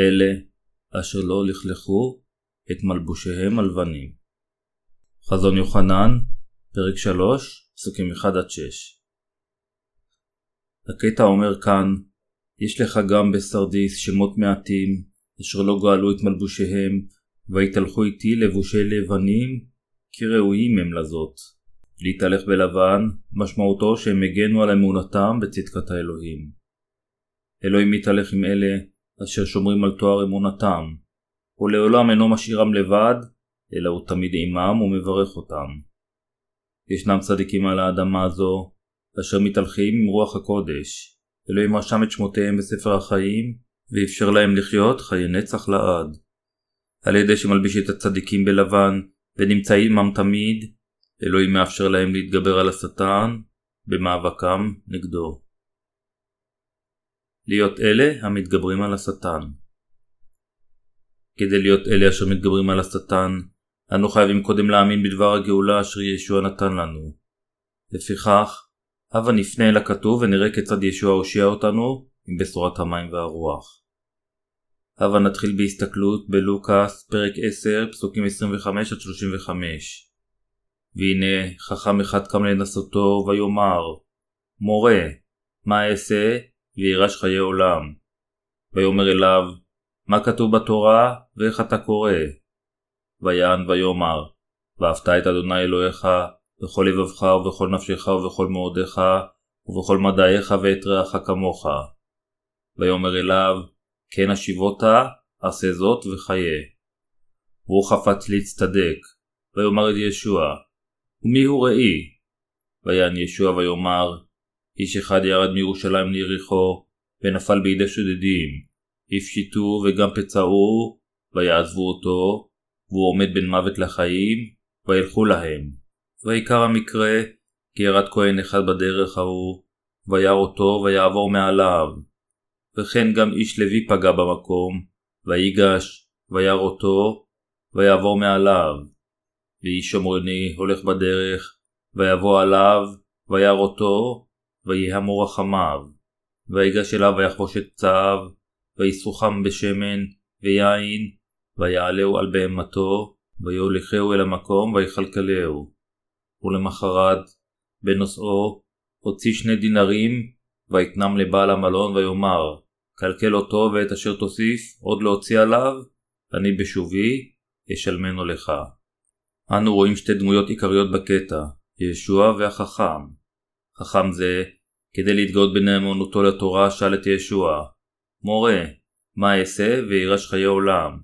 אלה אשר לא לכלכו את מלבושיהם הלבנים. חזון יוחנן, פרק 3, פסוקים 1-6 הקטע אומר כאן, יש לך גם בסרדיס שמות מעטים, אשר לא גאלו את מלבושיהם, ויתהלכו איתי לבושי לבנים, כי ראויים הם לזאת. להתהלך בלבן, משמעותו שהם הגנו על אמונתם בצדקת האלוהים. אלוהים מתהלך עם אלה אשר שומרים על תואר אמונתם, ולעולם אינו משאירם לבד, אלא הוא תמיד עמם ומברך אותם. ישנם צדיקים על האדמה הזו, אשר מתהלכים עם רוח הקודש. אלוהים רשם את שמותיהם בספר החיים, ואפשר להם לחיות חיי נצח לעד. על ידי שמלביש את הצדיקים בלבן, ונמצא עמם תמיד, אלוהים מאפשר להם להתגבר על השטן, במאבקם נגדו. להיות אלה המתגברים על השטן. כדי להיות אלה אשר מתגברים על השטן, אנו חייבים קודם להאמין בדבר הגאולה אשר ישוע נתן לנו. לפיכך, הבה נפנה אל הכתוב ונראה כיצד ישוע הושיע אותנו עם בשורת המים והרוח. הבה נתחיל בהסתכלות בלוקאס, פרק 10, פסוקים 25-35. והנה חכם אחד קם לנסותו ויאמר מורה, מה אעשה וירש חיי עולם? ויאמר אליו מה כתוב בתורה ואיך אתה קורא? ויען ויאמר ואהבת את אדוני אלוהיך בכל לבבך ובכל נפשך ובכל מאודיך ובכל מדעיך ואת רעך כמוך. ויאמר אליו כן השיבותה עשה זאת וחיה. והוא חפץ להצטדק ויאמר את ישוע ומי הוא ראי? ויען ישוע ויאמר איש אחד ירד מירושלים ליריחו ונפל בידי שודדים הפשיטו וגם פצעו ויעזבו אותו והוא עומד בין מוות לחיים וילכו להם. ועיקר המקרה כי ירד כהן אחד בדרך ההוא וירא אותו ויעבור מעליו. וכן גם איש לוי פגע במקום ויגש וירא אותו ויעבור מעליו. ואיש שומרוני הולך בדרך, ויבוא עליו, וירא אותו, ויהמו רחמיו. ויגש אליו ויחבוש את פצעיו, ויסוכם בשמן, ויין, ויעלהו על בהמתו, ויוליכהו אל המקום, ויכלכלהו. ולמחרת, בנושאו, הוציא שני דינרים, ויתנם לבעל המלון, ויאמר, כלכל אותו ואת אשר תוסיף, עוד להוציא עליו, אני בשובי, אשלמנו לך. אנו רואים שתי דמויות עיקריות בקטע, ישוע והחכם. חכם זה, כדי להתגאות בנאמנותו לתורה, שאל את ישוע, מורה, מה אעשה וירש חיי עולם?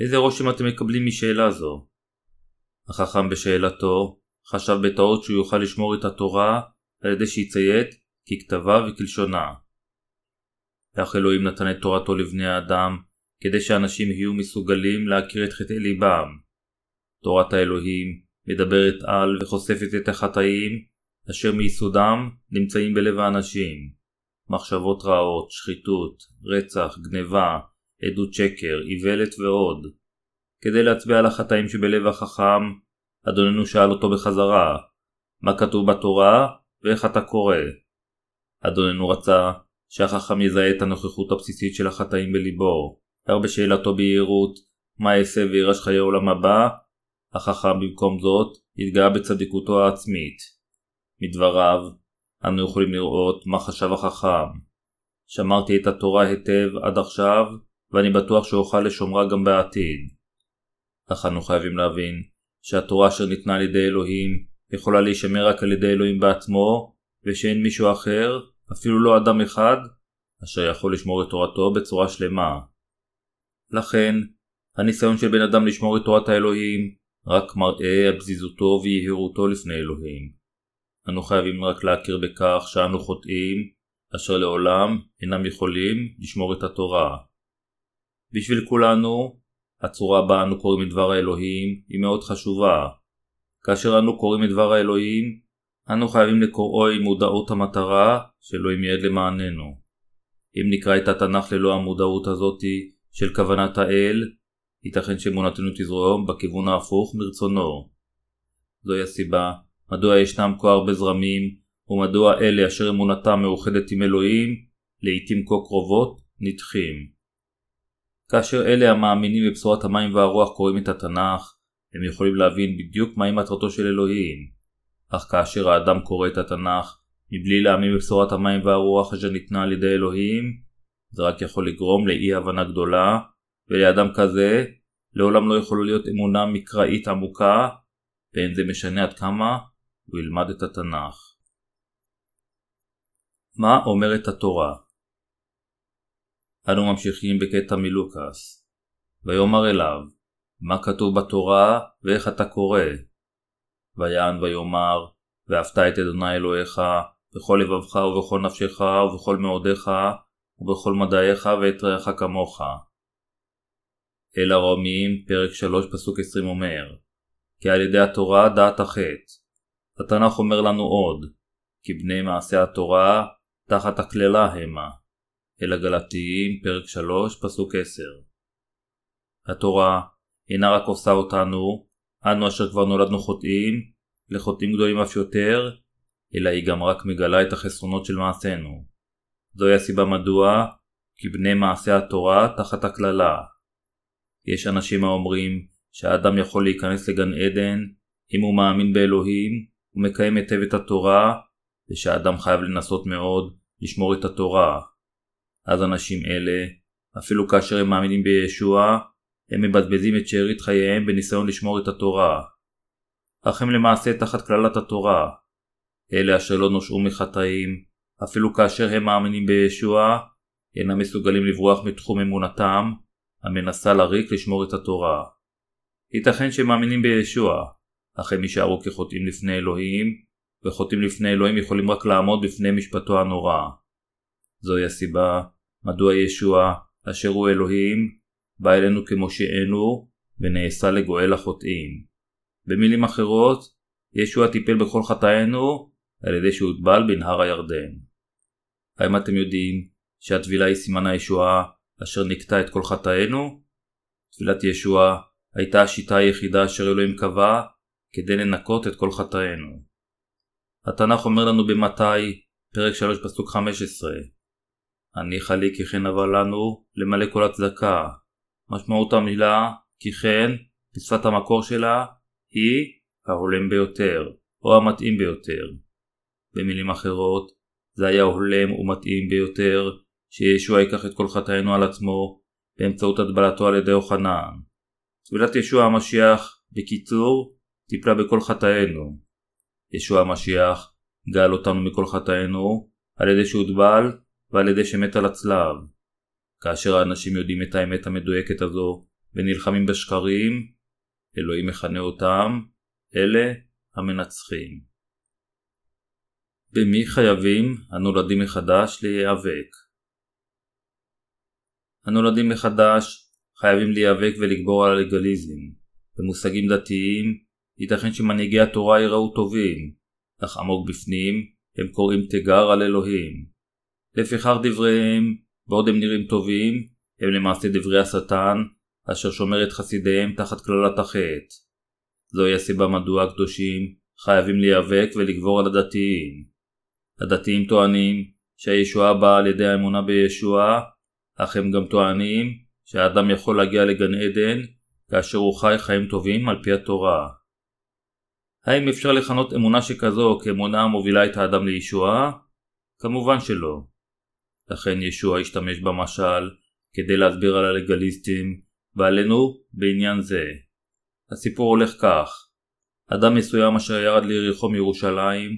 איזה רושם אתם מקבלים משאלה זו? החכם בשאלתו, חשב בטעות שהוא יוכל לשמור את התורה על ידי שיציית ככתבה וכלשונה. כך אלוהים נתן את תורתו לבני האדם, כדי שאנשים יהיו מסוגלים להכיר את חטאי ליבם, תורת האלוהים מדברת על וחושפת את החטאים אשר מיסודם נמצאים בלב האנשים. מחשבות רעות, שחיתות, רצח, גניבה, עדות שקר, איוולת ועוד. כדי להצביע על החטאים שבלב החכם, אדוננו שאל אותו בחזרה, מה כתוב בתורה ואיך אתה קורא? אדוננו רצה שהחכם יזהה את הנוכחות הבסיסית של החטאים בליבו, אך בשאלתו ביהירות, מה אעשה וירש חיי עולם הבא, החכם במקום זאת התגאה בצדיקותו העצמית. מדבריו, אנו יכולים לראות מה חשב החכם. שמרתי את התורה היטב עד עכשיו, ואני בטוח שאוכל לשומרה גם בעתיד. אך אנו חייבים להבין שהתורה אשר ניתנה על ידי אלוהים יכולה להישמר רק על ידי אלוהים בעצמו, ושאין מישהו אחר, אפילו לא אדם אחד, אשר יכול לשמור את תורתו בצורה שלמה. לכן, הניסיון של בן אדם לשמור את תורת האלוהים רק מראה על פזיזותו ויהירותו לפני אלוהים. אנו חייבים רק להכיר בכך שאנו חוטאים, אשר לעולם אינם יכולים לשמור את התורה. בשביל כולנו, הצורה בה אנו קוראים את דבר האלוהים היא מאוד חשובה. כאשר אנו קוראים את דבר האלוהים, אנו חייבים לקוראו עם מודעות המטרה שאלוהים יעד למעננו. אם נקרא את התנ"ך ללא המודעות הזאתי של כוונת האל, ייתכן שאמונתנו תזרום בכיוון ההפוך מרצונו. זוהי הסיבה מדוע ישנם כה הרבה זרמים, ומדוע אלה אשר אמונתם מאוחדת עם אלוהים, לעיתים כה קרובות, נדחים. כאשר אלה המאמינים בבשורת המים והרוח קוראים את התנ"ך, הם יכולים להבין בדיוק מהי מטרתו של אלוהים. אך כאשר האדם קורא את התנ"ך מבלי להאמין בבשורת המים והרוח אשר ניתנה על ידי אלוהים, זה רק יכול לגרום לאי הבנה גדולה, ולאדם כזה לעולם לא יכולה להיות אמונה מקראית עמוקה, ואין זה משנה עד כמה הוא ילמד את התנ"ך. מה אומרת התורה? אנו ממשיכים בקטע מלוקאס. ויאמר אליו, מה כתוב בתורה ואיך אתה קורא? ויען ויאמר, ואהבת את אדוני אלוהיך בכל לבבך ובכל נפשך ובכל מאודיך ובכל מדעיך ואת רעך כמוך. אל הרומיים, פרק 3 פסוק 20 אומר, כי על ידי התורה דעת החטא. התנ"ך אומר לנו עוד, כי בני מעשה התורה תחת הקללה המה. אל הגלתיים, פרק 3 פסוק 10. התורה אינה רק עושה אותנו, אנו אשר כבר נולדנו חוטאים, לחוטאים גדולים אף יותר, אלא היא גם רק מגלה את החסרונות של מעשינו. זוהי הסיבה מדוע כי בני מעשה התורה תחת הקללה. יש אנשים האומרים שהאדם יכול להיכנס לגן עדן אם הוא מאמין באלוהים ומקיים היטב את התורה ושהאדם חייב לנסות מאוד לשמור את התורה. אז אנשים אלה, אפילו כאשר הם מאמינים בישוע, הם מבזבזים את שארית חייהם בניסיון לשמור את התורה. אך הם למעשה תחת קללת התורה. אלה אשר לא נושעו מחטאים, אפילו כאשר הם מאמינים בישוע, אינם מסוגלים לברוח מתחום אמונתם, המנסה לריק לשמור את התורה. ייתכן שהם מאמינים בישוע, אך הם יישארו כחוטאים לפני אלוהים, וחוטאים לפני אלוהים יכולים רק לעמוד בפני משפטו הנורא. זוהי הסיבה מדוע ישוע, אשר הוא אלוהים, בא אלינו כמושיענו, ונעשה לגואל החוטאים. במילים אחרות, ישוע טיפל בכל חטאינו, על ידי שהוטבל בנהר הירדן. האם אתם יודעים שהטבילה היא סימן הישועה אשר נקטע את כל חטאינו? תפילת ישוע הייתה השיטה היחידה אשר אלוהים קבע כדי לנקות את כל חטאינו. התנ"ך אומר לנו במתי, פרק 3 פסוק 15 הניחה לי כי כן אבל לנו למלא כל הצדקה. משמעות המילה כי כן, בשפת המקור שלה, היא ההולם ביותר, או המתאים ביותר. במילים אחרות, זה היה הולם ומתאים ביותר שישוע ייקח את כל חטאינו על עצמו באמצעות הטבלתו על ידי אוחנן. טבילת ישוע המשיח, בקיצור, טיפלה בכל חטאינו. ישוע המשיח גאל אותנו מכל חטאינו על ידי שהוטבל ועל ידי שמת על הצלב. כאשר האנשים יודעים את האמת המדויקת הזו ונלחמים בשקרים, אלוהים מכנה אותם אלה המנצחים. במי חייבים הנולדים מחדש להיאבק? הנולדים מחדש חייבים להיאבק ולגבור על הלגליזם. במושגים דתיים, ייתכן שמנהיגי התורה ייראו טובים, אך עמוק בפנים הם קוראים תיגר על אלוהים. לפיכך דבריהם, בעוד הם נראים טובים, הם למעשה דברי השטן, אשר שומר את חסידיהם תחת קללת החטא. זוהי הסיבה מדוע הקדושים חייבים להיאבק ולגבור על הדתיים. הדתיים טוענים שהישועה באה על ידי האמונה בישוע, אך הם גם טוענים שהאדם יכול להגיע לגן עדן כאשר הוא חי חיים טובים על פי התורה. האם אפשר לכנות אמונה שכזו כאמונה המובילה את האדם לישועה? כמובן שלא. לכן ישוע השתמש במשל כדי להסביר על הלגליסטים ועלינו בעניין זה. הסיפור הולך כך אדם מסוים אשר ירד ליריחו מירושלים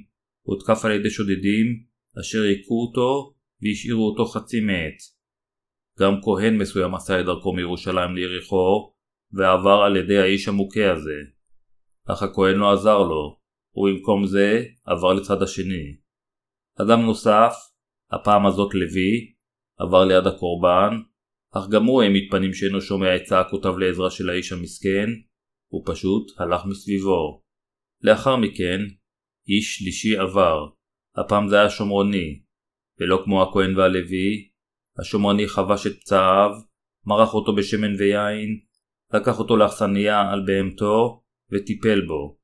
הותקף על ידי שודדים אשר היכו אותו והשאירו אותו חצי מת. גם כהן מסוים עשה את דרכו מירושלים ליריחו ועבר על ידי האיש המוכה הזה. אך הכהן לא עזר לו, ובמקום זה עבר לצד השני. אדם נוסף, הפעם הזאת לוי, עבר ליד הקורבן, אך גם הוא העמיד פנים שאינו שומע את צעקותיו לעזרה של האיש המסכן, הוא פשוט הלך מסביבו. לאחר מכן, איש שלישי עבר, הפעם זה היה שומרוני, ולא כמו הכהן והלוי, השומרוני חבש את פצעיו, מרח אותו בשמן ויין, לקח אותו לאכסניה על בהמתו, וטיפל בו.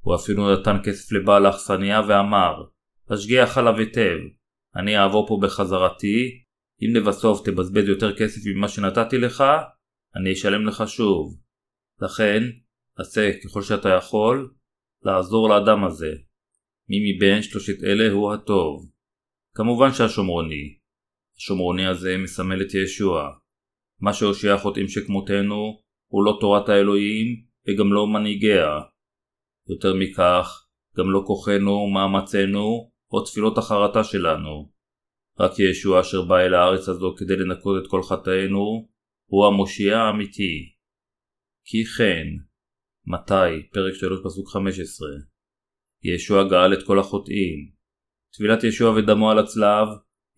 הוא אפילו נתן כסף לבעל האכסניה ואמר, השגיח עליו היטב, אני אעבור פה בחזרתי, אם לבסוף תבזבז יותר כסף ממה שנתתי לך, אני אשלם לך שוב. לכן, עשה ככל שאתה יכול לעזור לאדם הזה. מי מבין שלושת אלה הוא הטוב. כמובן שהשומרוני. השומרוני הזה מסמל את ישוע. מה שהושיע חוטאים שכמותנו הוא לא תורת האלוהים וגם לא מנהיגיה. יותר מכך, גם לא כוחנו, מאמצינו או תפילות החרטה שלנו. רק ישוע אשר בא אל הארץ הזו כדי לנקות את כל חטאינו, הוא המושיע האמיתי. כי כן, מתי, פרק 3 פסוק 15 ישוע גאל את כל החוטאים. טבילת ישוע ודמו על הצלב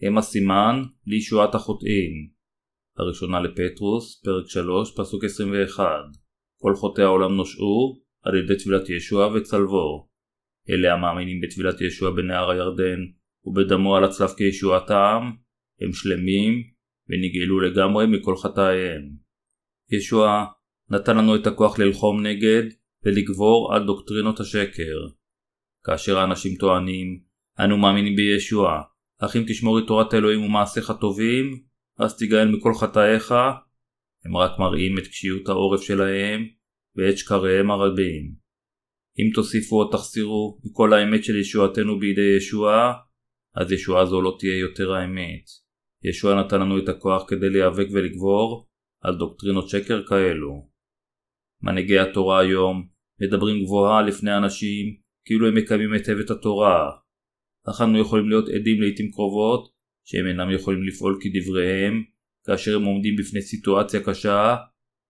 הם הסימן לישועת החוטאים. הראשונה לפטרוס, פרק 3, פסוק 21 כל חוטאי העולם נושעו על ידי טבילת ישוע וצלבו. אלה המאמינים בטבילת ישוע בנהר הירדן ובדמו על הצלב כישועת העם, הם שלמים ונגאלו לגמרי מכל חטאיהם. ישוע נתן לנו את הכוח ללחום נגד ולגבור על דוקטרינות השקר. כאשר האנשים טוענים, אנו מאמינים בישוע, אך אם תשמור את תורת האלוהים ומעשיך טובים, אז תיגאל מכל חטאיך, הם רק מראים את קשיות העורף שלהם ואת שקריהם הרבים. אם תוסיפו או תחסירו מכל האמת של ישועתנו בידי ישועה, אז ישועה זו לא תהיה יותר האמת. ישוע נתן לנו את הכוח כדי להיאבק ולגבור על דוקטרינות שקר כאלו. מנהיגי התורה היום מדברים גבוהה לפני אנשים כאילו הם מקיימים היטב את התורה. אך אנו יכולים להיות עדים לעיתים קרובות שהם אינם יכולים לפעול כדבריהם כאשר הם עומדים בפני סיטואציה קשה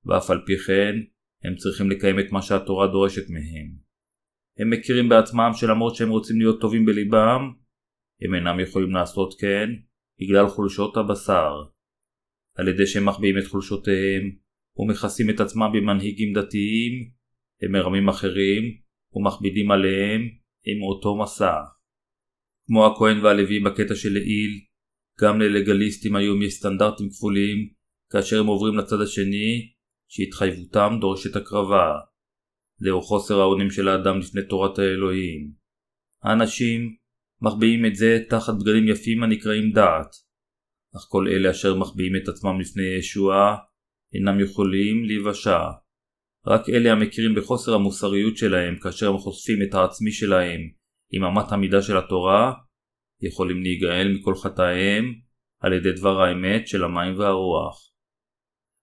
ואף על פי כן הם צריכים לקיים את מה שהתורה דורשת מהם. הם מכירים בעצמם שלמרות שהם רוצים להיות טובים בליבם, הם אינם יכולים לעשות כן בגלל חולשות הבשר. על ידי שהם מחביאים את חולשותיהם ומכסים את עצמם במנהיגים דתיים, הם מרמים אחרים ומכבידים עליהם עם אותו מסע. כמו הכהן והלוי בקטע של לעיל, גם ללגליסטים היום יש סטנדרטים כפולים כאשר הם עוברים לצד השני שהתחייבותם דורשת הקרבה. זהו חוסר האונים של האדם לפני תורת האלוהים. האנשים מחביאים את זה תחת בגדים יפים הנקראים דעת. אך כל אלה אשר מחביאים את עצמם לפני ישוע אינם יכולים להיוושע. רק אלה המכירים בחוסר המוסריות שלהם כאשר הם חושפים את העצמי שלהם עם אמת המידה של התורה, יכולים להיגאל מכל חטאיהם על ידי דבר האמת של המים והרוח.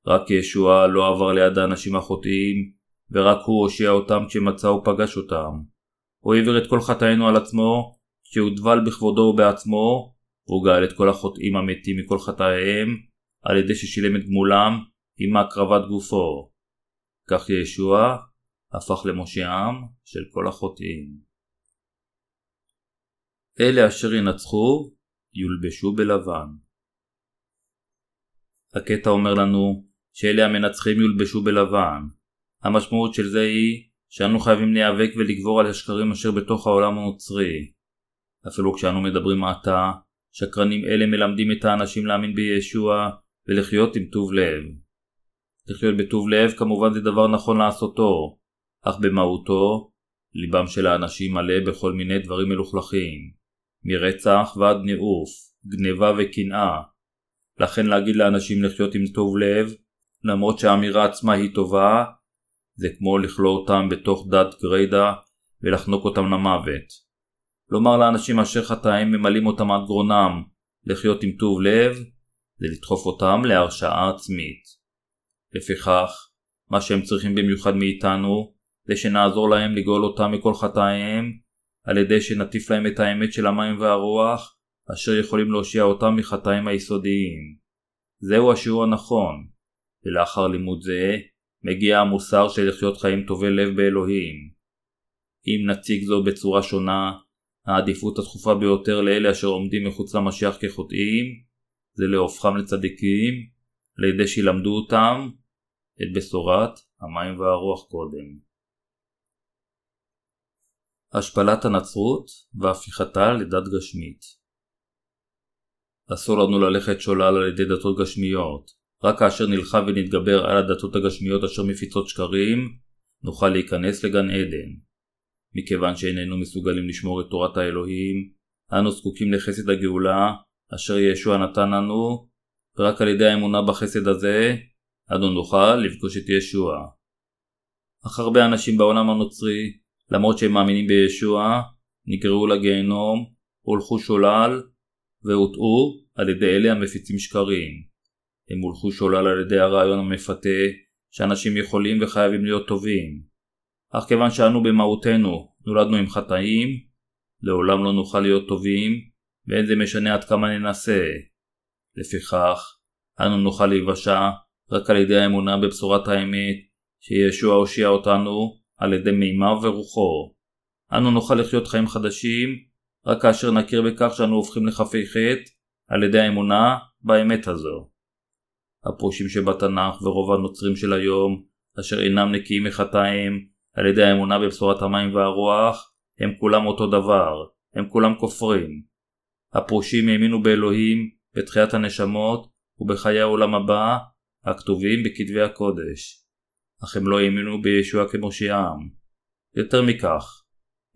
רק ישוע לא עבר ליד האנשים החוטאים, ורק הוא הושיע אותם כשמצא ופגש אותם. הוא העביר את כל חטאינו על עצמו, שהודבל בכבודו ובעצמו, והוא גאל את כל החוטאים המתים מכל חטאיהם, על ידי ששילם את גמולם עם הקרבת גופו. כך ישוע הפך למושיעם של כל החוטאים. אלה אשר ינצחו יולבשו בלבן. הקטע אומר לנו שאלה המנצחים יולבשו בלבן. המשמעות של זה היא שאנו חייבים להיאבק ולגבור על השקרים אשר בתוך העולם הנוצרי. אפילו כשאנו מדברים עתה, שקרנים אלה מלמדים את האנשים להאמין בישוע ולחיות עם טוב לב. לחיות בטוב לב כמובן זה דבר נכון לעשותו, אך במהותו, ליבם של האנשים מלא בכל מיני דברים מלוכלכים, מרצח ועד ניאוף, גניבה וקנאה. לכן להגיד לאנשים לחיות עם טוב לב, למרות שהאמירה עצמה היא טובה, זה כמו לכלוא אותם בתוך דת גריידה ולחנוק אותם למוות. לומר לאנשים אשר חטאים ממלאים אותם עד גרונם לחיות עם טוב לב, זה לדחוף אותם להרשעה עצמית. לפיכך, מה שהם צריכים במיוחד מאיתנו, זה שנעזור להם לגאול אותם מכל חטאיהם, על ידי שנטיף להם את האמת של המים והרוח, אשר יכולים להושיע אותם מחטאים היסודיים. זהו השיעור הנכון, ולאחר לימוד זה, מגיע המוסר של לחיות חיים טובי לב באלוהים. אם נציג זו בצורה שונה, העדיפות הדחופה ביותר לאלה אשר עומדים מחוץ למשיח כחוטאים, זה להופכם לצדיקים, על ידי שילמדו אותם את בשורת המים והרוח קודם. השפלת הנצרות והפיכתה לדת גשמית אסור לנו ללכת שולל על ידי דתות גשמיות, רק כאשר נלחם ונתגבר על הדתות הגשמיות אשר מפיצות שקרים, נוכל להיכנס לגן עדן. מכיוון שאיננו מסוגלים לשמור את תורת האלוהים, אנו זקוקים לחסד הגאולה אשר ישוע נתן לנו ורק על ידי האמונה בחסד הזה, אנו נוכל לפגוש את ישוע. אך הרבה אנשים בעולם הנוצרי, למרות שהם מאמינים בישוע, נגרעו לגיהנום, הולכו שולל, והוטעו על ידי אלה המפיצים שקרים. הם הולכו שולל על ידי הרעיון המפתה שאנשים יכולים וחייבים להיות טובים. אך כיוון שאנו במהותנו נולדנו עם חטאים, לעולם לא נוכל להיות טובים, ואין זה משנה עד כמה ננסה. לפיכך, אנו נוכל להיוושע רק על ידי האמונה בבשורת האמת, שישוע הושיע אותנו על ידי מימיו ורוחו. אנו נוכל לחיות חיים חדשים רק כאשר נכיר בכך שאנו הופכים לחפי חטא על ידי האמונה באמת הזו. הפרושים שבתנ"ך ורוב הנוצרים של היום, אשר אינם נקיים מחטאים, על ידי האמונה בבשורת המים והרוח, הם כולם אותו דבר, הם כולם כופרים. הפרושים האמינו באלוהים, בתחיית הנשמות ובחיי העולם הבא, הכתובים בכתבי הקודש. אך הם לא האמינו בישוע כמושיעם. יותר מכך,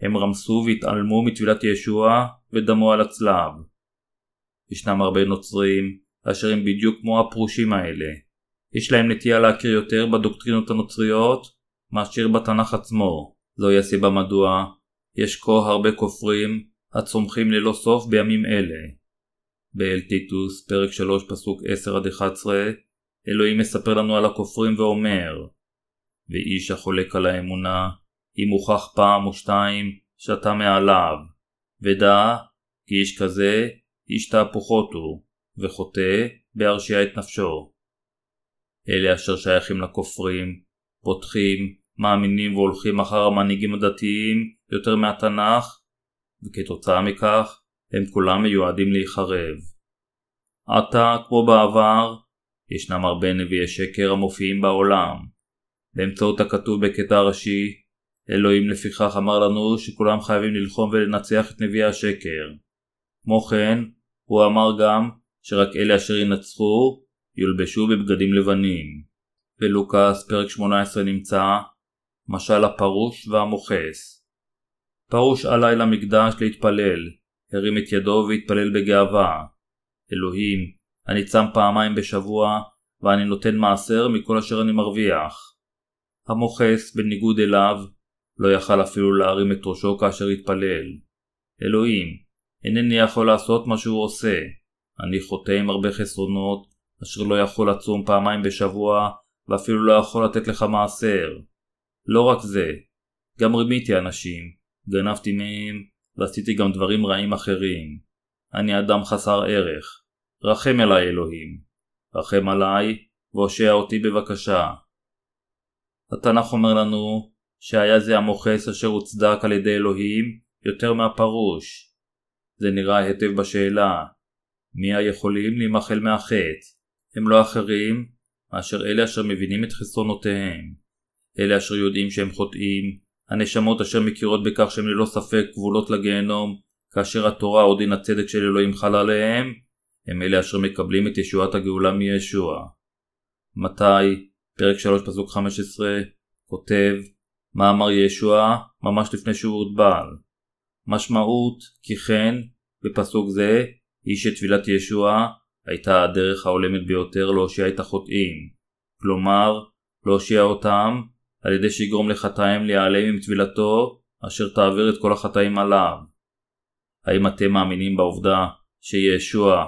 הם רמסו והתעלמו מטבילת ישוע ודמו על הצלב. ישנם הרבה נוצרים אשר הם בדיוק כמו הפרושים האלה. יש להם נטייה להכיר יותר בדוקטרינות הנוצריות מאשר בתנ"ך עצמו. זוהי הסיבה מדוע יש כה הרבה כופרים הצומחים ללא סוף בימים אלה. באל טיטוס, פרק 3 פסוק 10-11, אלוהים מספר לנו על הכופרים ואומר ואיש החולק על האמונה, אם הוכח פעם או שתיים שאתה מעליו, ודע כי איש כזה איש תהפוכות הוא, וחוטא בהרשיע את נפשו. אלה אשר שייכים לכופרים, פותחים, מאמינים והולכים אחר המנהיגים הדתיים יותר מהתנ"ך, וכתוצאה מכך הם כולם מיועדים להיחרב. עתה, כמו בעבר, ישנם הרבה נביאי שקר המופיעים בעולם. באמצעות הכתוב בקטע ראשי, אלוהים לפיכך אמר לנו שכולם חייבים ללחום ולנצח את נביאי השקר. כמו כן, הוא אמר גם שרק אלה אשר ינצחו יולבשו בבגדים לבנים. בלוקאס פרק 18 נמצא משל הפרוש והמוכס. פרוש עלה אל המקדש להתפלל, הרים את ידו והתפלל בגאווה. אלוהים, אני צם פעמיים בשבוע ואני נותן מעשר מכל אשר אני מרוויח. המוכס, בניגוד אליו, לא יכל אפילו להרים את ראשו כאשר התפלל. אלוהים, אינני יכול לעשות מה שהוא עושה. אני חוטא עם הרבה חסרונות, אשר לא יכול לצום פעמיים בשבוע, ואפילו לא יכול לתת לך מעשר. לא רק זה, גם רימיתי אנשים, גנבתי מהם, ועשיתי גם דברים רעים אחרים. אני אדם חסר ערך. רחם אליי אלוהים. רחם עליי, והושע אותי בבקשה. התנ"ך אומר לנו שהיה זה המוכס אשר הוצדק על ידי אלוהים יותר מהפרוש. זה נראה היטב בשאלה מי היכולים להימחל מהחטא? הם לא אחרים מאשר אלה אשר מבינים את חסרונותיהם. אלה אשר יודעים שהם חוטאים, הנשמות אשר מכירות בכך שהם ללא ספק גבולות לגיהנום, כאשר התורה או דין הצדק של אלוהים חל עליהם, הם אלה אשר מקבלים את ישועת הגאולה מישוע. מתי, פרק 3 פסוק 15, כותב מה אמר ישוע ממש לפני שהוא הוטבל. משמעות כי כן בפסוק זה היא שטבילת ישוע הייתה הדרך ההולמת ביותר להושיע את החוטאים, כלומר להושיע אותם על ידי שיגרום לחטאים להיעלם עם טבילתו אשר תעביר את כל החטאים עליו. האם אתם מאמינים בעובדה שישוע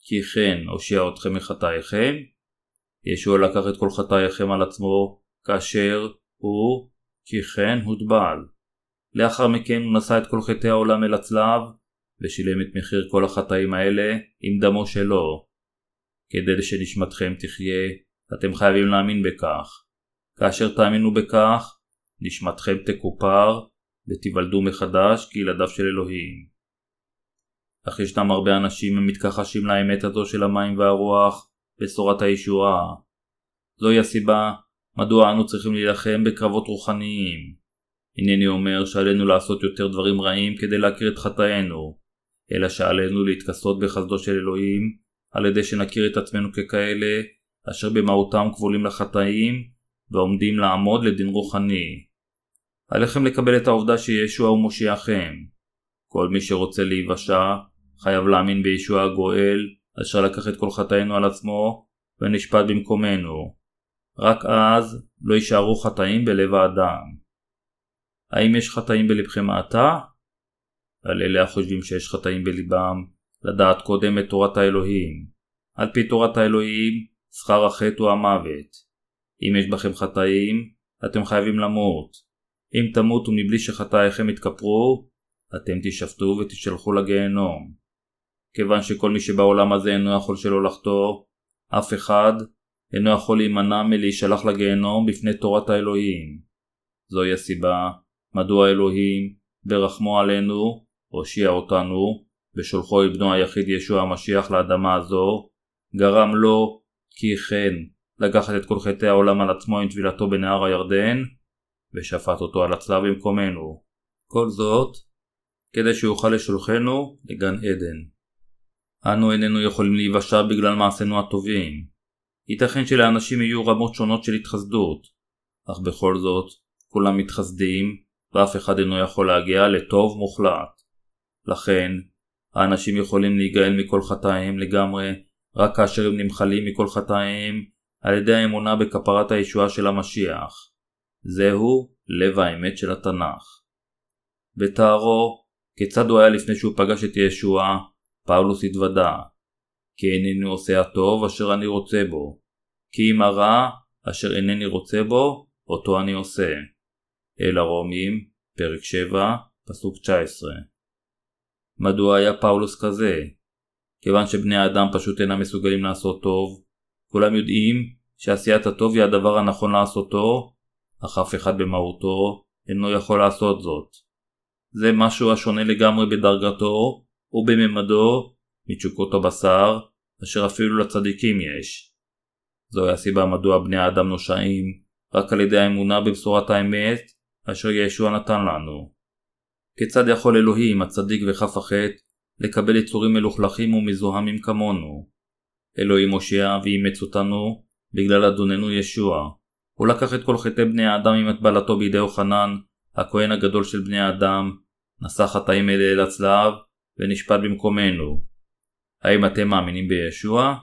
כי כן הושיע אתכם מחטאיכם? ישוע לקח את כל חטאיכם על עצמו כאשר הוא כי כן הוטבל. לאחר מכן הוא נשא את כל חטאי העולם אל הצלב, ושילם את מחיר כל החטאים האלה עם דמו שלו. כדי שנשמתכם תחיה, אתם חייבים להאמין בכך. כאשר תאמינו בכך, נשמתכם תקופר, ותיוולדו מחדש כילדיו של אלוהים. אך ישנם הרבה אנשים המתכחשים לאמת הזו של המים והרוח, בשורת הישועה. זוהי הסיבה מדוע אנו צריכים להילחם בקרבות רוחניים? הנני אומר שעלינו לעשות יותר דברים רעים כדי להכיר את חטאינו, אלא שעלינו להתכסות בחסדו של אלוהים, על ידי שנכיר את עצמנו ככאלה, אשר במהותם כבולים לחטאים, ועומדים לעמוד לדין רוחני. עליכם לקבל את העובדה שישוע הוא מושיעכם. כל מי שרוצה להיוושע, חייב להאמין בישוע הגואל, אשר לקח את כל חטאינו על עצמו ונשפט במקומנו. רק אז לא יישארו חטאים בלב האדם. האם יש חטאים בלבכם עתה? על אלה החושבים שיש חטאים בלבם, לדעת קודם את תורת האלוהים. על פי תורת האלוהים, שכר החטא הוא המוות. אם יש בכם חטאים, אתם חייבים למות. אם תמותו מבלי שחטאיכם יתכפרו, אתם תשפטו ותשלחו לגיהנום. כיוון שכל מי שבעולם הזה אינו יכול שלא לחטוא, אף אחד אינו יכול להימנע מלהישלח לגיהנום בפני תורת האלוהים. זוהי הסיבה מדוע אלוהים, ברחמו עלינו, הושיע אותנו, ושולחו את בנו היחיד ישוע המשיח לאדמה הזו, גרם לו, כי כן, לקחת את כל חטאי העולם על עצמו עם טבילתו בנהר הירדן, ושפט אותו על הצלב במקומנו. כל זאת, כדי שיוכל לשולחנו לגן עדן. אנו איננו יכולים להיוושע בגלל מעשינו הטובים. ייתכן שלאנשים יהיו רמות שונות של התחסדות, אך בכל זאת, כולם מתחסדים, ואף אחד אינו יכול להגיע לטוב מוחלט. לכן, האנשים יכולים להיגאל מכל חטאיהם לגמרי רק כאשר הם נמחלים מכל חטאיהם על ידי האמונה בכפרת הישועה של המשיח. זהו לב האמת של התנ"ך. בתארו, כיצד הוא היה לפני שהוא פגש את ישוע, פאולוס התוודה, כי אינני עושה הטוב אשר אני רוצה בו, כי אם הרע אשר אינני רוצה בו, אותו אני עושה. אל הרומים, פרק 7, פסוק 19. מדוע היה פאולוס כזה? כיוון שבני האדם פשוט אינם מסוגלים לעשות טוב, כולם יודעים שעשיית הטוב היא הדבר הנכון לעשותו, אך אף אחד במהותו אינו יכול לעשות זאת. זה משהו השונה לגמרי בדרגתו ובממדו מתשוקות הבשר, אשר אפילו לצדיקים יש. זוהי הסיבה מדוע בני האדם נושעים רק על ידי האמונה בבשורת האמת אשר ישוע נתן לנו. כיצד יכול אלוהים, הצדיק וכף החטא, לקבל יצורים מלוכלכים ומזוהמים כמונו? אלוהים הושיע ואימץ אותנו בגלל אדוננו ישוע. הוא לקח את כל חטאי בני האדם עם הטבלתו בידי יוחנן, הכהן הגדול של בני האדם, נשא חטאים אלה אל הצלב, ונשפט במקומנו. האם אתם מאמינים בישוע?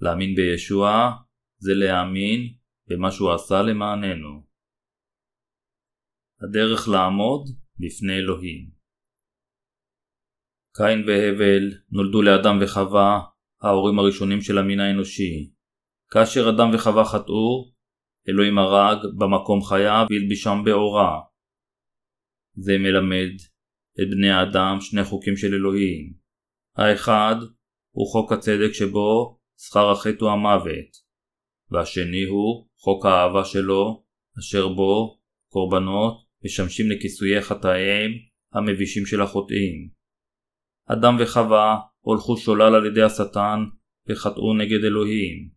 להאמין בישוע זה להאמין במה שהוא עשה למעננו. הדרך לעמוד בפני אלוהים קין והבל נולדו לאדם וחווה, ההורים הראשונים של המין האנושי. כאשר אדם וחווה חטאו, אלוהים הרג במקום חיה והלבישם באורה. זה מלמד את בני האדם שני חוקים של אלוהים. האחד הוא חוק הצדק שבו שכר החטא הוא המוות, והשני הוא חוק האהבה שלו, אשר בו קורבנות משמשים לכיסויי חטאיהם המבישים של החוטאים. אדם וחווה הולכו שולל על ידי השטן וחטאו נגד אלוהים.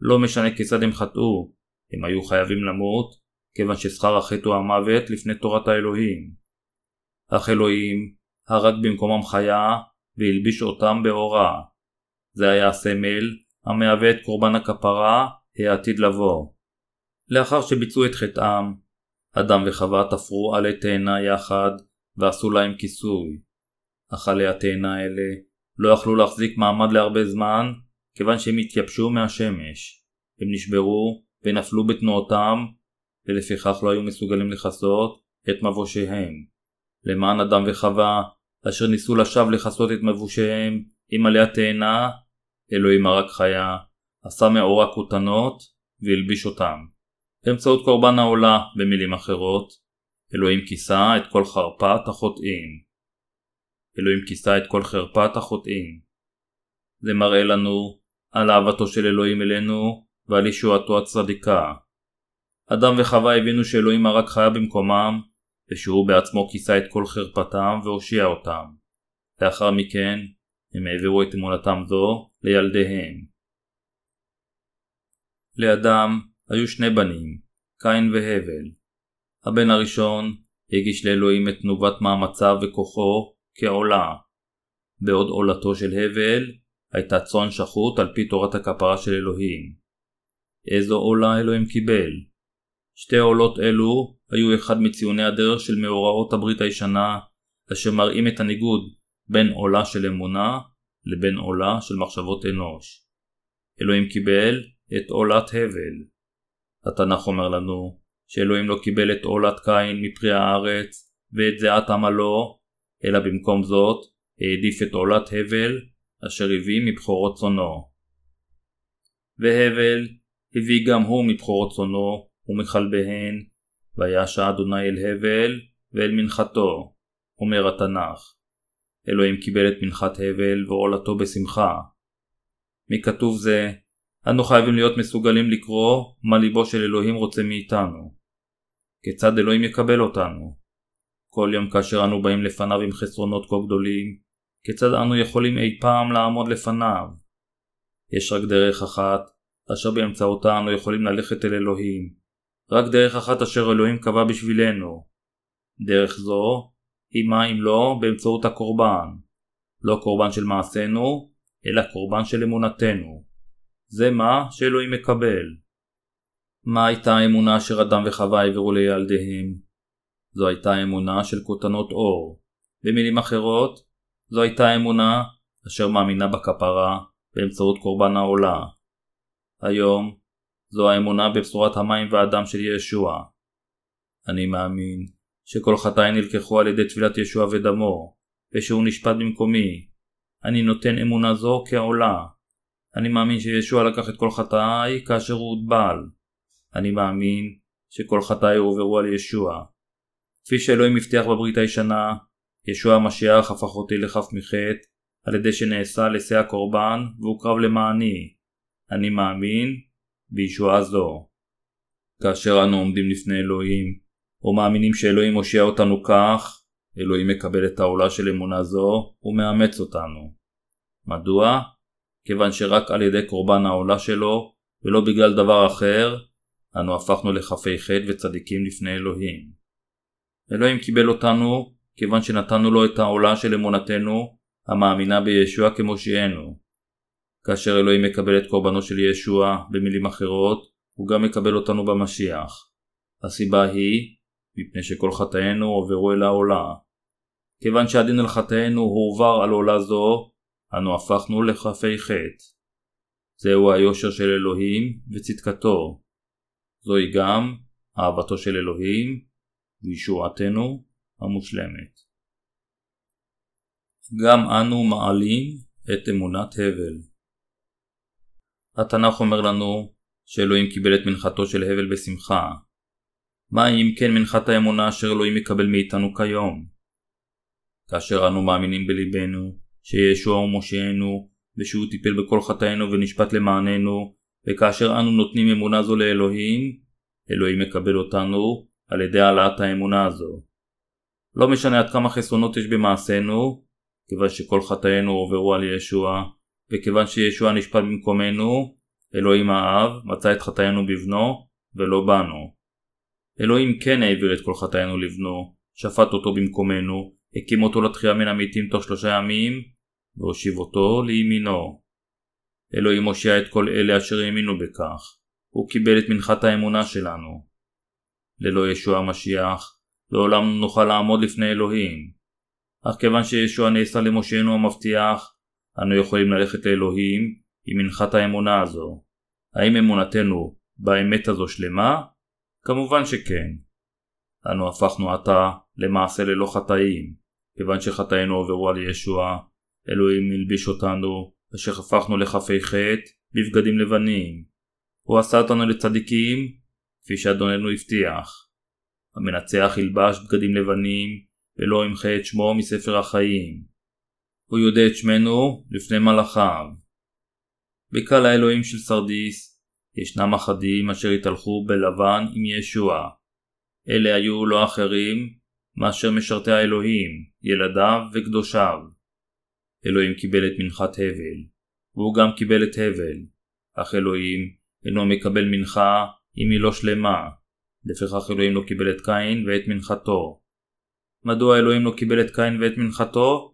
לא משנה כיצד הם חטאו, הם היו חייבים למות, כיוון ששכר החטא הוא המוות לפני תורת האלוהים. אך אלוהים הרג במקומם חיה והלביש אותם באורה. זה היה הסמל המהווה את קורבן הכפרה העתיד לבוא. לאחר שביצעו את חטאם, אדם וחווה תפרו עלי תאנה יחד ועשו להם כיסוי. אך עלי התאנה האלה לא יכלו להחזיק מעמד להרבה זמן כיוון שהם התייבשו מהשמש. הם נשברו ונפלו בתנועותם ולפיכך לא היו מסוגלים לכסות את מבושיהם. למען אדם וחווה אשר ניסו לשווא לכסות את מבושיהם עם עלי התאנה, אלוהים הרג חיה, עשה מאורה כותנות והלביש אותם. באמצעות קורבן העולה, במילים אחרות, אלוהים כיסה את כל חרפת החוטאים. אלוהים כיסה את כל חרפת החוטאים. זה מראה לנו על אהבתו של אלוהים אלינו ועל ישועתו הצדיקה. אדם וחווה הבינו שאלוהים הרג חיה במקומם, ושהוא בעצמו כיסה את כל חרפתם והושיע אותם. לאחר מכן, הם העבירו את אמונתם זו לילדיהם. לאדם היו שני בנים, קין והבל. הבן הראשון הגיש לאלוהים את תנובת מאמציו וכוחו כעולה, בעוד עולתו של הבל הייתה צאן שחוט על פי תורת הכפרה של אלוהים. איזו עולה אלוהים קיבל? שתי עולות אלו היו אחד מציוני הדרך של מאורעות הברית הישנה, אשר מראים את הניגוד בין עולה של אמונה לבין עולה של מחשבות אנוש. אלוהים קיבל את עולת הבל. התנ"ך אומר לנו שאלוהים לא קיבל את עולת קין מפרי הארץ ואת זיעת עמלו, אלא במקום זאת העדיף את עולת הבל אשר הביא מבכורות צונו. והבל הביא גם הוא מבכורות צונו ומכלביהן, וישע אדוני אל הבל ואל מנחתו, אומר התנ"ך. אלוהים קיבל את מנחת הבל ועולתו בשמחה. מכתוב זה, אנו חייבים להיות מסוגלים לקרוא מה ליבו של אלוהים רוצה מאיתנו. כיצד אלוהים יקבל אותנו? כל יום כאשר אנו באים לפניו עם חסרונות כה גדולים, כיצד אנו יכולים אי פעם לעמוד לפניו? יש רק דרך אחת, אשר באמצעותה אנו יכולים ללכת אל אלוהים. רק דרך אחת אשר אלוהים קבע בשבילנו. דרך זו היא מה אם לא באמצעות הקורבן. לא קורבן של מעשינו, אלא קורבן של אמונתנו. זה מה שאלוהים מקבל. מה הייתה האמונה אשר אדם וחווה העבירו לילדיהם? זו הייתה אמונה של כותנות אור. במילים אחרות, זו הייתה אמונה אשר מאמינה בכפרה באמצעות קורבן העולה. היום, זו האמונה בבשורת המים והדם של ישוע. אני מאמין שכל חטאי נלקחו על ידי טבילת ישוע ודמו, ושהוא נשפט במקומי. אני נותן אמונה זו כעולה. אני מאמין שישוע לקח את כל חטאי כאשר הוא הוטבל. אני מאמין שכל חטאי הועברו על ישוע. כפי שאלוהים הבטיח בברית הישנה, ישוע המשיח הפך אותי לחף מחטא, על ידי שנעשה לשא הקורבן והוקרב למעני. אני מאמין בישועה זו. כאשר אנו עומדים לפני אלוהים, או מאמינים שאלוהים הושיע אותנו כך, אלוהים מקבל את העולה של אמונה זו ומאמץ אותנו. מדוע? כיוון שרק על ידי קורבן העולה שלו, ולא בגלל דבר אחר, אנו הפכנו לחפי חטא וצדיקים לפני אלוהים. אלוהים קיבל אותנו כיוון שנתנו לו את העולה של אמונתנו המאמינה בישוע כמושיענו. כאשר אלוהים מקבל את קורבנו של ישוע, במילים אחרות, הוא גם מקבל אותנו במשיח. הסיבה היא, מפני שכל חטאינו עוברו אל העולה. כיוון שהדין על חטאינו הועבר על עולה זו, אנו הפכנו לחפי חטא. זהו היושר של אלוהים וצדקתו. זוהי גם אהבתו של אלוהים וישועתנו המושלמת. גם אנו מעלים את אמונת הבל. התנ"ך אומר לנו שאלוהים קיבל את מנחתו של הבל בשמחה. מה אם כן מנחת האמונה אשר אלוהים מקבל מאיתנו כיום? כאשר אנו מאמינים בליבנו שישוע הוא מושיענו ושהוא טיפל בכל חטאינו ונשפט למעננו וכאשר אנו נותנים אמונה זו לאלוהים, אלוהים מקבל אותנו על ידי העלאת האמונה הזו. לא משנה עד כמה חסרונות יש במעשינו, כיוון שכל חטאינו עוברו על ישוע, וכיוון שישוע נשפט במקומנו, אלוהים האב מצא את חטאינו בבנו, ולא בנו. אלוהים כן העביר את כל חטאינו לבנו, שפט אותו במקומנו, הקים אותו לתחייה מן המתים תוך שלושה ימים, והושיב אותו לימינו. אלוהים הושיע את כל אלה אשר האמינו בכך. הוא קיבל את מנחת האמונה שלנו. ללא ישוע המשיח, לעולם נוכל לעמוד לפני אלוהים. אך כיוון שישוע נעשה למושענו המבטיח, אנו יכולים ללכת לאלוהים עם מנחת האמונה הזו. האם אמונתנו באמת הזו שלמה? כמובן שכן. אנו הפכנו עתה למעשה ללא חטאים, כיוון שחטאינו עוברו על ישוע, אלוהים מלביש אותנו, אשר הפכנו לחפי חטא, בבגדים לבנים. הוא עשה אותנו לצדיקים, כפי שאדוננו הבטיח. המנצח ילבש בגדים לבנים, ולא ימחה את שמו מספר החיים. הוא יודע את שמנו לפני מלאכיו. בקהל האלוהים של סרדיס ישנם אחדים אשר התהלכו בלבן עם ישוע. אלה היו לא אחרים מאשר משרתי האלוהים, ילדיו וקדושיו. אלוהים קיבל את מנחת הבל, והוא גם קיבל את הבל, אך אלוהים אינו מקבל מנחה אם היא לא שלמה, לפיכך אלוהים לא קיבל את קין ואת מנחתו. מדוע אלוהים לא קיבל את קין ואת מנחתו?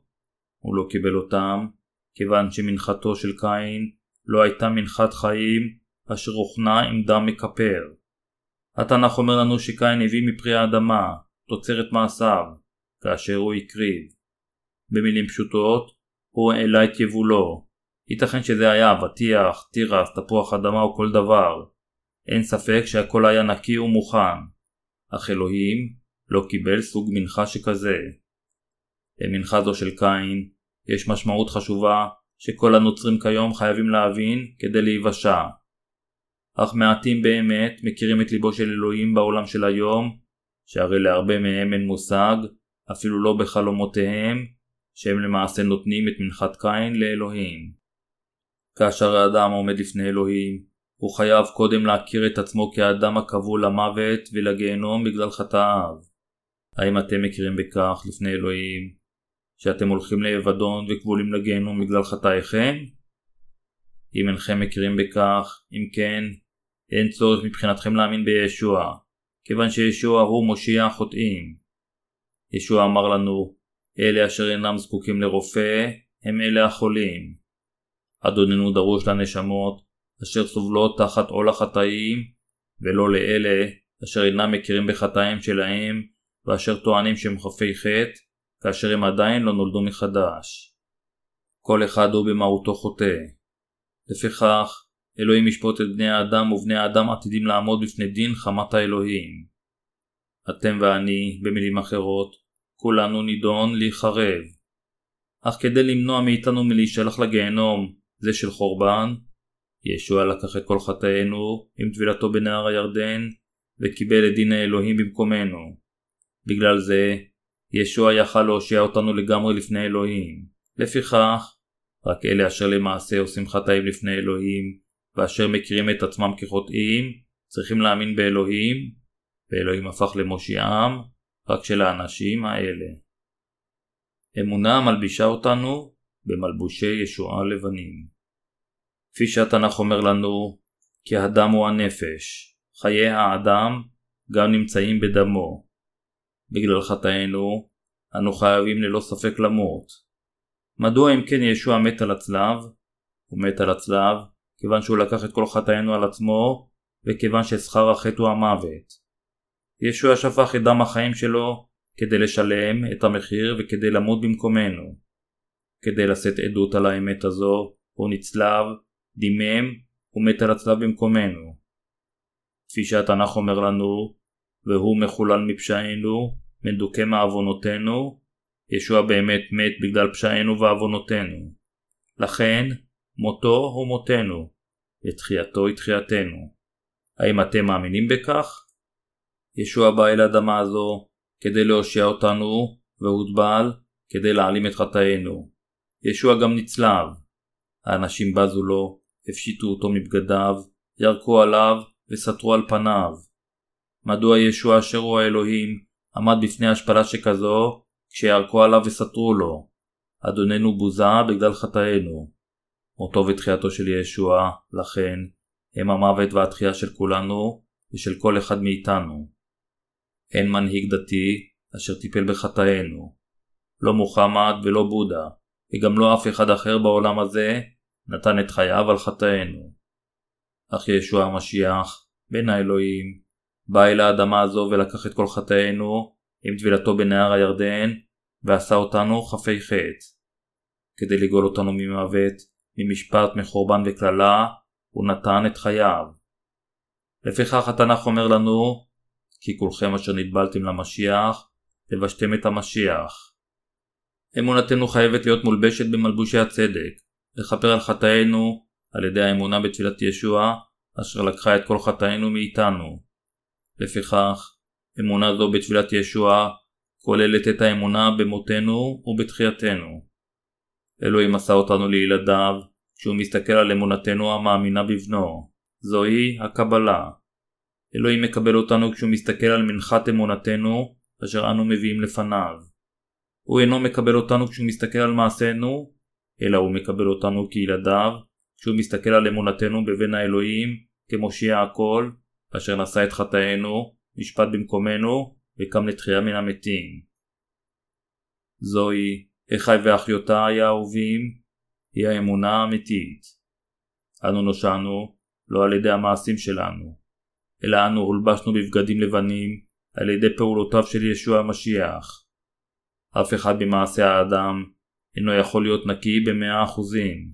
הוא לא קיבל אותם, כיוון שמנחתו של קין לא הייתה מנחת חיים אשר הוכנה עם דם מכפר. התנ"ך אומר לנו שקין הביא מפרי האדמה, תוצרת מעשיו, כאשר הוא הקריב. במילים פשוטות, הוא העלה את יבולו. ייתכן שזה היה אבטיח, תירס, תפוח אדמה או כל דבר. אין ספק שהכל היה נקי ומוכן. אך אלוהים לא קיבל סוג מנחה שכזה. למנחה זו של קין יש משמעות חשובה שכל הנוצרים כיום חייבים להבין כדי להיוושע. אך מעטים באמת מכירים את ליבו של אלוהים בעולם של היום, שהרי להרבה מהם אין מושג, אפילו לא בחלומותיהם, שהם למעשה נותנים את מנחת קין לאלוהים. כאשר האדם עומד לפני אלוהים, הוא חייב קודם להכיר את עצמו כאדם הכבול למוות ולגיהנום בגלל חטאיו. האם אתם מכירים בכך לפני אלוהים, שאתם הולכים לאבדון וכבולים לגיהנום בגלל חטאיכם? אם אינכם מכירים בכך, אם כן, אין צורך מבחינתכם להאמין בישוע, כיוון שישוע הוא מושיע החוטאים. ישוע אמר לנו, אלה אשר אינם זקוקים לרופא, הם אלה החולים. אדוננו דרוש לנשמות, אשר סובלות תחת עול החטאים, ולא לאלה אשר אינם מכירים בחטאים שלהם, ואשר טוענים שהם חפי חטא, כאשר הם עדיין לא נולדו מחדש. כל אחד הוא במהותו חוטא. לפיכך, אלוהים ישפוט את בני האדם ובני האדם עתידים לעמוד בפני דין חמת האלוהים. אתם ואני, במילים אחרות, כולנו נידון להיחרב. אך כדי למנוע מאיתנו מלהישלח לגיהנום, זה של חורבן, ישוע לקח את כל חטאינו עם טבילתו בנהר הירדן, וקיבל את דין האלוהים במקומנו. בגלל זה, ישוע יכל להושיע אותנו לגמרי לפני אלוהים. לפיכך, רק אלה אשר למעשה עושים חטאים לפני אלוהים, ואשר מכירים את עצמם כחוטאים, צריכים להאמין באלוהים, ואלוהים הפך למושיעם רק של האנשים האלה. אמונה מלבישה אותנו במלבושי ישועה לבנים. כפי שהתנ"ך אומר לנו, כי הדם הוא הנפש, חיי האדם גם נמצאים בדמו. בגלל חטאינו, אנו חייבים ללא ספק למות. מדוע אם כן ישוע מת על הצלב? הוא מת על הצלב כיוון שהוא לקח את כל חטאינו על עצמו, וכיוון ששכר החטא הוא המוות. ישוע שפך את דם החיים שלו כדי לשלם את המחיר וכדי למות במקומנו. כדי לשאת עדות על האמת הזו, הוא נצלב, דימם ומת על הצלב במקומנו. כפי שהתנ"ך אומר לנו, והוא מחולל מפשענו, מדוכא מעוונותינו, ישוע באמת מת בגלל פשענו ועוונותינו. לכן, מותו הוא מותנו, ותחייתו היא תחייתנו. האם אתם מאמינים בכך? ישוע בא אל האדמה הזו כדי להושיע אותנו, והוטבל כדי להעלים את חטאינו. ישוע גם נצלב. האנשים בזו לו, הפשיטו אותו מבגדיו, ירקו עליו וסתרו על פניו. מדוע ישוע אשר הוא האלוהים עמד בפני השפלה שכזו כשירקו עליו וסתרו לו? אדוננו בוזה בגלל חטאינו. מותו ותחייתו של ישוע, לכן, הם המוות והתחייה של כולנו ושל כל אחד מאיתנו. אין מנהיג דתי אשר טיפל בחטאינו. לא מוחמד ולא בודה, וגם לא אף אחד אחר בעולם הזה נתן את חייו על חטאינו. אך ישוע המשיח, בן האלוהים, בא אל האדמה הזו ולקח את כל חטאינו עם טבילתו בנהר הירדן, ועשה אותנו חפי חטא. כדי לגאול אותנו ממוות, ממשפט, מחורבן וקללה, הוא נתן את חייו. לפיכך התנ"ך אומר לנו, כי כולכם אשר נטבלתם למשיח, לבשתם את המשיח. אמונתנו חייבת להיות מולבשת במלבושי הצדק, לכפר על חטאינו על ידי האמונה בתפילת ישוע, אשר לקחה את כל חטאינו מאיתנו. לפיכך, אמונה זו בתפילת ישוע כוללת את האמונה במותנו ובתחייתנו. אלוהים עשה אותנו לילדיו, כשהוא מסתכל על אמונתנו המאמינה בבנו. זוהי הקבלה. אלוהים מקבל אותנו כשהוא מסתכל על מנחת אמונתנו, אשר אנו מביאים לפניו. הוא אינו מקבל אותנו כשהוא מסתכל על מעשינו, אלא הוא מקבל אותנו כילדיו, כשהוא מסתכל על אמונתנו בבן האלוהים, כמושיע הכל, אשר נשא את חטאינו, נשפט במקומנו, וקם לתחייה מן המתים. זוהי אחי ואחיותיי האהובים, היא האמונה האמיתית. אנו נושענו לא על ידי המעשים שלנו, אלא אנו הולבשנו בבגדים לבנים על ידי פעולותיו של ישוע המשיח. אף אחד במעשי האדם אינו יכול להיות נקי במאה אחוזים.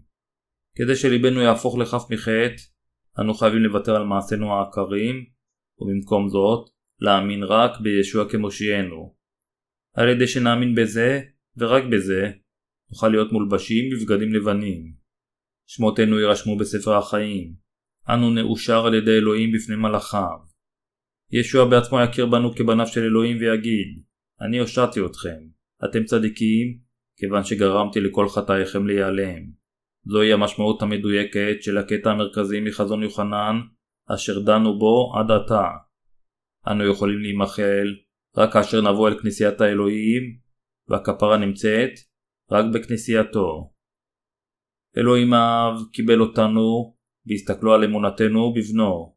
כדי שליבנו יהפוך לכף מחטא, אנו חייבים לוותר על מעשינו העקרים, ובמקום זאת, להאמין רק בישוע כמושיענו. על ידי שנאמין בזה, ורק בזה, נוכל להיות מולבשים בבגדים לבנים. שמותינו יירשמו בספר החיים. אנו נאושר על ידי אלוהים בפני מלאכיו. ישוע בעצמו יכיר בנו כבניו של אלוהים ויגיד, אני הושעתי אתכם, אתם צדיקים, כיוון שגרמתי לכל חטאיכם להיעלם. זוהי המשמעות המדויקת של הקטע המרכזי מחזון יוחנן, אשר דנו בו עד עתה. אנו יכולים להימחל רק כאשר נבוא אל כנסיית האלוהים, והכפרה נמצאת רק בכנסייתו. אלוהים האב קיבל אותנו והסתכלו על אמונתנו בבנו.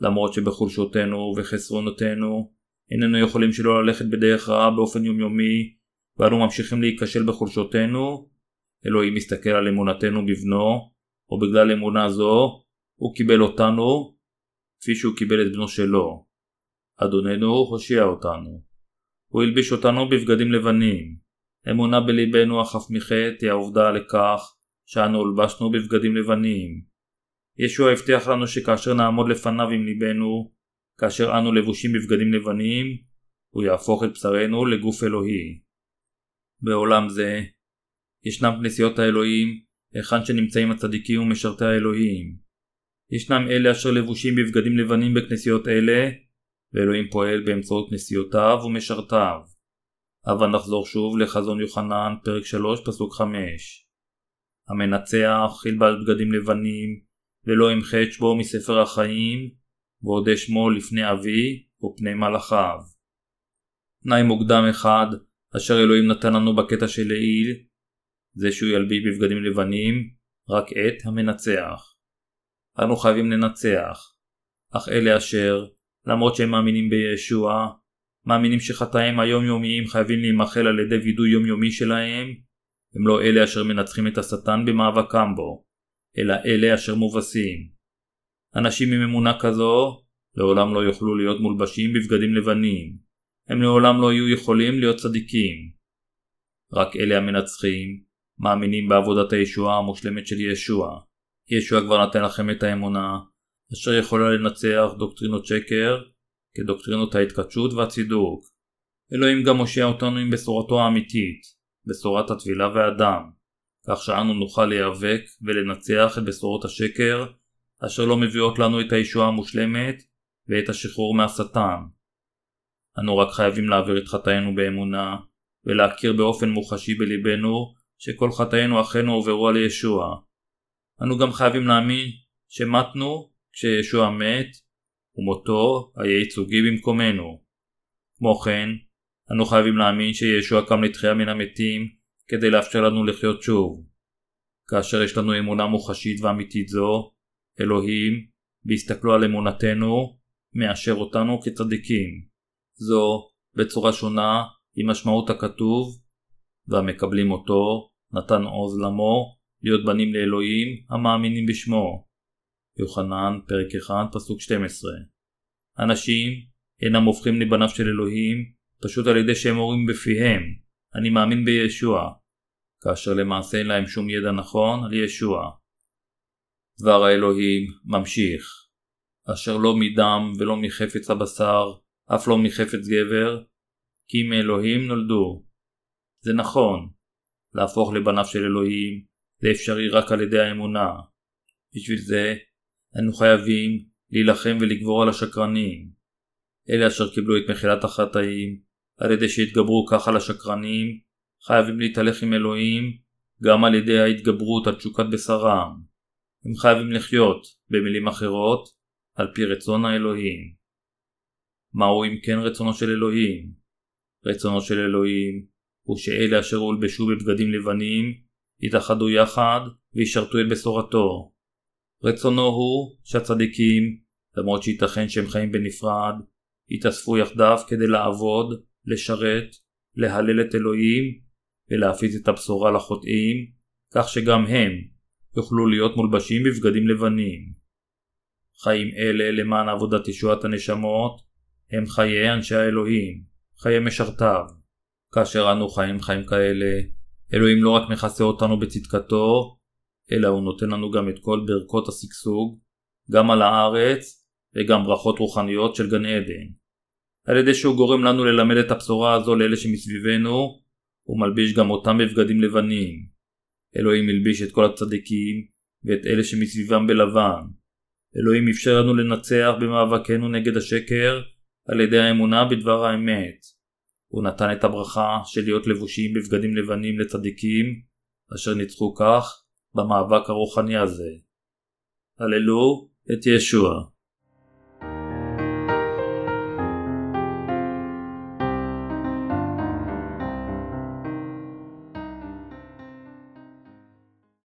למרות שבחולשותינו וחסרונותינו איננו יכולים שלא ללכת בדרך רעה באופן יומיומי ואנו ממשיכים להיכשל בחולשותינו, אלוהים מסתכל על אמונתנו בבנו, ובגלל אמונה זו הוא קיבל אותנו כפי שהוא קיבל את בנו שלו. אדוננו הושיע אותנו. הוא הלביש אותנו בבגדים לבנים. אמונה בליבנו החף מחטא היא העובדה לכך שאנו הולבשנו בבגדים לבנים. ישוע הבטיח לנו שכאשר נעמוד לפניו עם ליבנו, כאשר אנו לבושים בבגדים לבנים, הוא יהפוך את בשרנו לגוף אלוהי. בעולם זה, ישנם כנסיות האלוהים, היכן שנמצאים הצדיקים ומשרתי האלוהים. ישנם אלה אשר לבושים בבגדים לבנים בכנסיות אלה, ואלוהים פועל באמצעות כנסיותיו ומשרתיו. אבל נחזור שוב לחזון יוחנן, פרק 3, פסוק 5. המנצח ילבש בגדים לבנים, ולא ימחה את שמו מספר החיים, ועודה שמו לפני אבי ופני מלאכיו. תנאי מוקדם אחד, אשר אלוהים נתן לנו בקטע של לעיל, זה שהוא ילביש בבגדים לבנים, רק את המנצח. אנו חייבים לנצח, אך אלה אשר, למרות שהם מאמינים בישוע, מאמינים שחטאים היומיומיים חייבים להימחל על ידי וידוי יומיומי שלהם, הם לא אלה אשר מנצחים את השטן במאבקם בו, אלא אלה אשר מובסים. אנשים עם אמונה כזו לעולם לא יוכלו להיות מולבשים בבגדים לבנים. הם לעולם לא יהיו יכולים להיות צדיקים. רק אלה המנצחים מאמינים בעבודת הישועה המושלמת של ישוע. ישוע כבר נתן לכם את האמונה, אשר יכולה לנצח דוקטרינות שקר כדוקטרינות ההתקדשות והצידוק. אלוהים גם מושיע אותנו עם בשורתו האמיתית, בשורת הטבילה והדם, כך שאנו נוכל להיאבק ולנצח את בשורות השקר, אשר לא מביאות לנו את הישועה המושלמת ואת השחרור מהשטן. אנו רק חייבים להעביר את חטאינו באמונה, ולהכיר באופן מוחשי בליבנו שכל חטאינו אכן הועברו על ישוע. אנו גם חייבים להאמין שמתנו כשישוע מת, ומותו היה ייצוגי במקומנו. כמו כן, אנו חייבים להאמין שישוע קם לתחייה מן המתים כדי לאפשר לנו לחיות שוב. כאשר יש לנו אמונה מוחשית ואמיתית זו, אלוהים, בהסתכלו על אמונתנו, מאשר אותנו כצדיקים. זו, בצורה שונה, היא משמעות הכתוב, והמקבלים אותו, נתן עוז למו, להיות בנים לאלוהים, המאמינים בשמו. יוחנן, פרק 1, פסוק 12. אנשים אינם הופכים לבניו של אלוהים, פשוט על ידי שהם אומרים בפיהם, אני מאמין בישוע, כאשר למעשה אין להם שום ידע נכון על ישוע. דבר האלוהים ממשיך, אשר לא מדם ולא מחפץ הבשר, אף לא מחפץ גבר, כי מאלוהים נולדו. זה נכון, להפוך לבניו של אלוהים זה אפשרי רק על ידי האמונה. בשביל זה אנו חייבים להילחם ולגבור על השקרנים. אלה אשר קיבלו את מחילת החטאים על ידי שהתגברו כך על השקרנים חייבים להתהלך עם אלוהים גם על ידי ההתגברות על תשוקת בשרם. הם חייבים לחיות, במילים אחרות, על פי רצון האלוהים. מהו אם כן רצונו של אלוהים? רצונו של אלוהים הוא שאלה אשר הולבשו בבגדים לבנים יתאחדו יחד וישרתו את בשורתו. רצונו הוא שהצדיקים, למרות שייתכן שהם חיים בנפרד, יתאספו יחדיו כדי לעבוד, לשרת, להלל את אלוהים ולהפיץ את הבשורה לחוטאים, כך שגם הם יוכלו להיות מולבשים בבגדים לבנים. חיים אלה למען עבודת ישועת הנשמות הם חיי אנשי האלוהים, חיי משרתיו. כאשר אנו חיים חיים כאלה, אלוהים לא רק מכסה אותנו בצדקתו, אלא הוא נותן לנו גם את כל ברכות השגשוג, גם על הארץ וגם ברכות רוחניות של גן עדן. על ידי שהוא גורם לנו ללמד את הבשורה הזו לאלה שמסביבנו, הוא מלביש גם אותם בבגדים לבנים. אלוהים הלביש את כל הצדיקים ואת אלה שמסביבם בלבן. אלוהים אפשר לנו לנצח במאבקנו נגד השקר על ידי האמונה בדבר האמת. הוא נתן את הברכה של להיות לבושים בבגדים לבנים לצדיקים, אשר ניצחו כך במאבק הרוחני הזה. הללו את ישוע.